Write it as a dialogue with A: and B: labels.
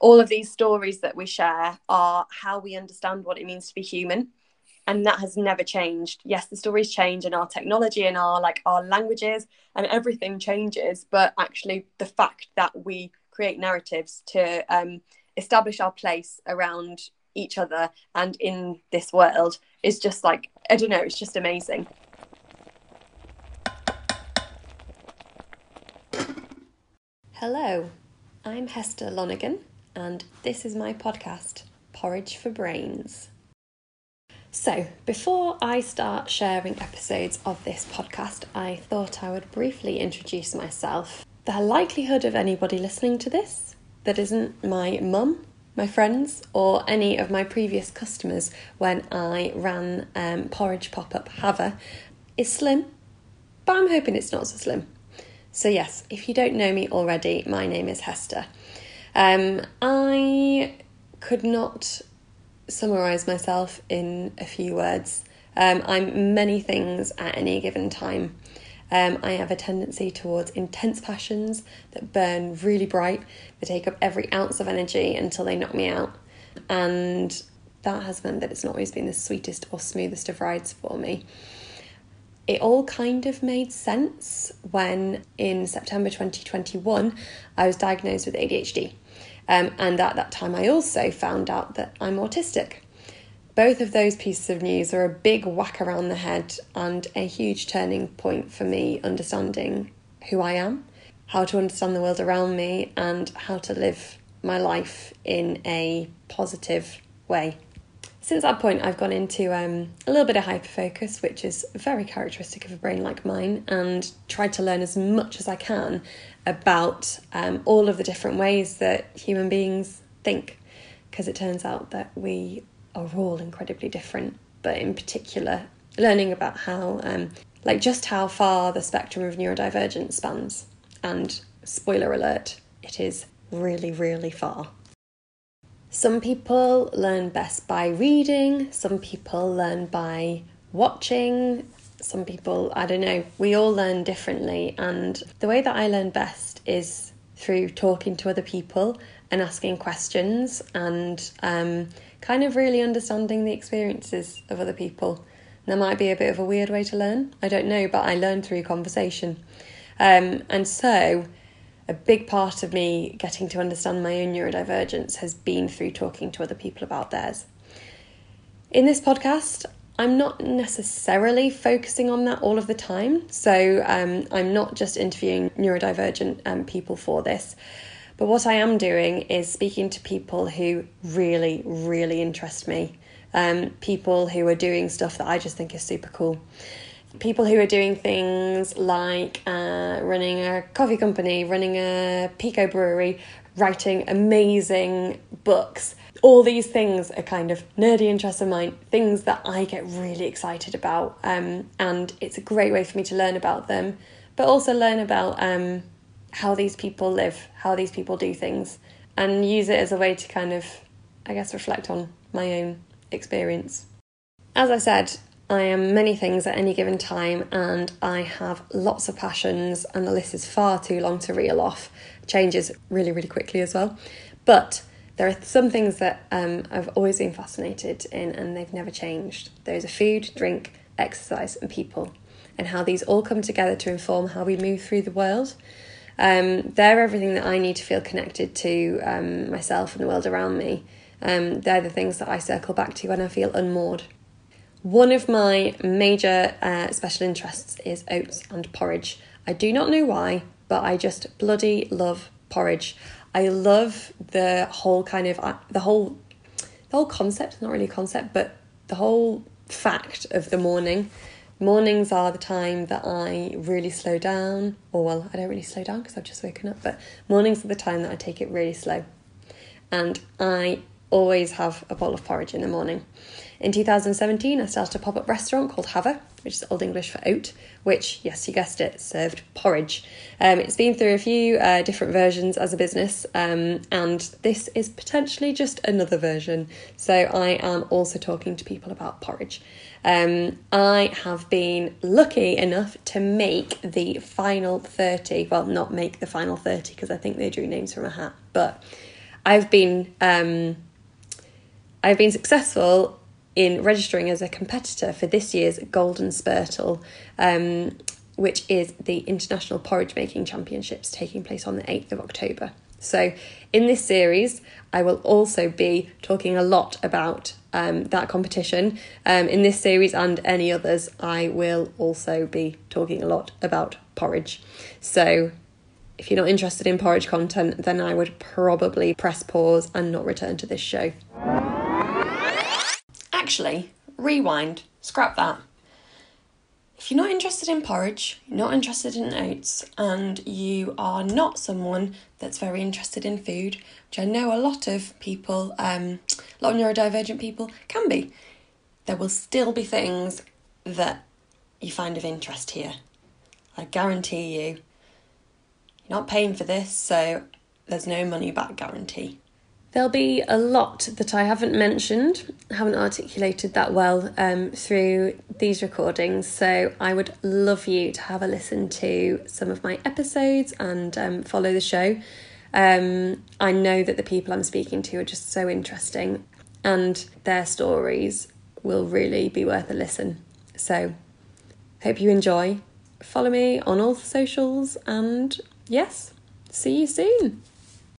A: all of these stories that we share are how we understand what it means to be human. And that has never changed. Yes the stories change and our technology and our like our languages and everything changes but actually the fact that we create narratives to um, establish our place around each other and in this world is just like i don't know it's just amazing. Hello i'm hester lonergan and this is my podcast porridge for brains so, before I start sharing episodes of this podcast, I thought I would briefly introduce myself. The likelihood of anybody listening to this that isn't my mum, my friends, or any of my previous customers when I ran um, Porridge Pop Up Haver is slim, but I'm hoping it's not so slim. So, yes, if you don't know me already, my name is Hester. Um, I could not summarize myself in a few words. Um, I'm many things at any given time. Um, I have a tendency towards intense passions that burn really bright, they take up every ounce of energy until they knock me out. And that has meant that it's not always been the sweetest or smoothest of rides for me. It all kind of made sense when in September 2021 I was diagnosed with ADHD. Um, and at that time, I also found out that I'm autistic. Both of those pieces of news are a big whack around the head and a huge turning point for me understanding who I am, how to understand the world around me, and how to live my life in a positive way. Since that point, I've gone into um, a little bit of hyperfocus, which is very characteristic of a brain like mine, and tried to learn as much as I can about um, all of the different ways that human beings think, because it turns out that we are all incredibly different. But in particular, learning about how, um, like, just how far the spectrum of neurodivergence spans. And spoiler alert, it is really, really far. Some people learn best by reading, some people learn by watching, some people, I don't know, we all learn differently. And the way that I learn best is through talking to other people and asking questions and um, kind of really understanding the experiences of other people. And that might be a bit of a weird way to learn, I don't know, but I learn through conversation. Um, and so, a big part of me getting to understand my own neurodivergence has been through talking to other people about theirs. In this podcast, I'm not necessarily focusing on that all of the time. So um, I'm not just interviewing neurodivergent um, people for this. But what I am doing is speaking to people who really, really interest me. Um, people who are doing stuff that I just think is super cool. People who are doing things like uh, running a coffee company, running a Pico brewery, writing amazing books all these things are kind of nerdy interests of mine, things that I get really excited about. Um, and it's a great way for me to learn about them, but also learn about um, how these people live, how these people do things, and use it as a way to kind of, I guess, reflect on my own experience. As I said, I am many things at any given time, and I have lots of passions, and the list is far too long to reel off. Changes really, really quickly as well. But there are some things that um, I've always been fascinated in and they've never changed. Those are food, drink, exercise, and people, and how these all come together to inform how we move through the world. Um, they're everything that I need to feel connected to um, myself and the world around me. Um, they're the things that I circle back to when I feel unmoored. One of my major uh, special interests is oats and porridge. I do not know why, but I just bloody love porridge. I love the whole kind of uh, the whole the whole concept, not really a concept, but the whole fact of the morning. Mornings are the time that I really slow down, or well, I don't really slow down because I've just woken up, but mornings are the time that I take it really slow. And I always have a bowl of porridge in the morning. In 2017, I started a pop up restaurant called Haver, which is Old English for oat, which, yes, you guessed it, served porridge. Um, it's been through a few uh, different versions as a business, um, and this is potentially just another version. So I am also talking to people about porridge. Um, I have been lucky enough to make the final 30, well, not make the final 30 because I think they drew names from a hat, but I've been um, I've been successful in registering as a competitor for this year's Golden Spurtle, um, which is the International Porridge Making Championships taking place on the 8th of October. So, in this series, I will also be talking a lot about um, that competition. Um, in this series and any others, I will also be talking a lot about porridge. So, if you're not interested in porridge content, then I would probably press pause and not return to this show. Actually, rewind, scrap that. If you're not interested in porridge, you're not interested in oats, and you are not someone that's very interested in food, which I know a lot of people, um, a lot of neurodivergent people can be, there will still be things that you find of interest here. I guarantee you, you're not paying for this, so there's no money back guarantee. There'll be a lot that I haven't mentioned, haven't articulated that well um, through these recordings. So I would love you to have a listen to some of my episodes and um, follow the show. Um, I know that the people I'm speaking to are just so interesting and their stories will really be worth a listen. So, hope you enjoy. Follow me on all the socials and yes, see you soon.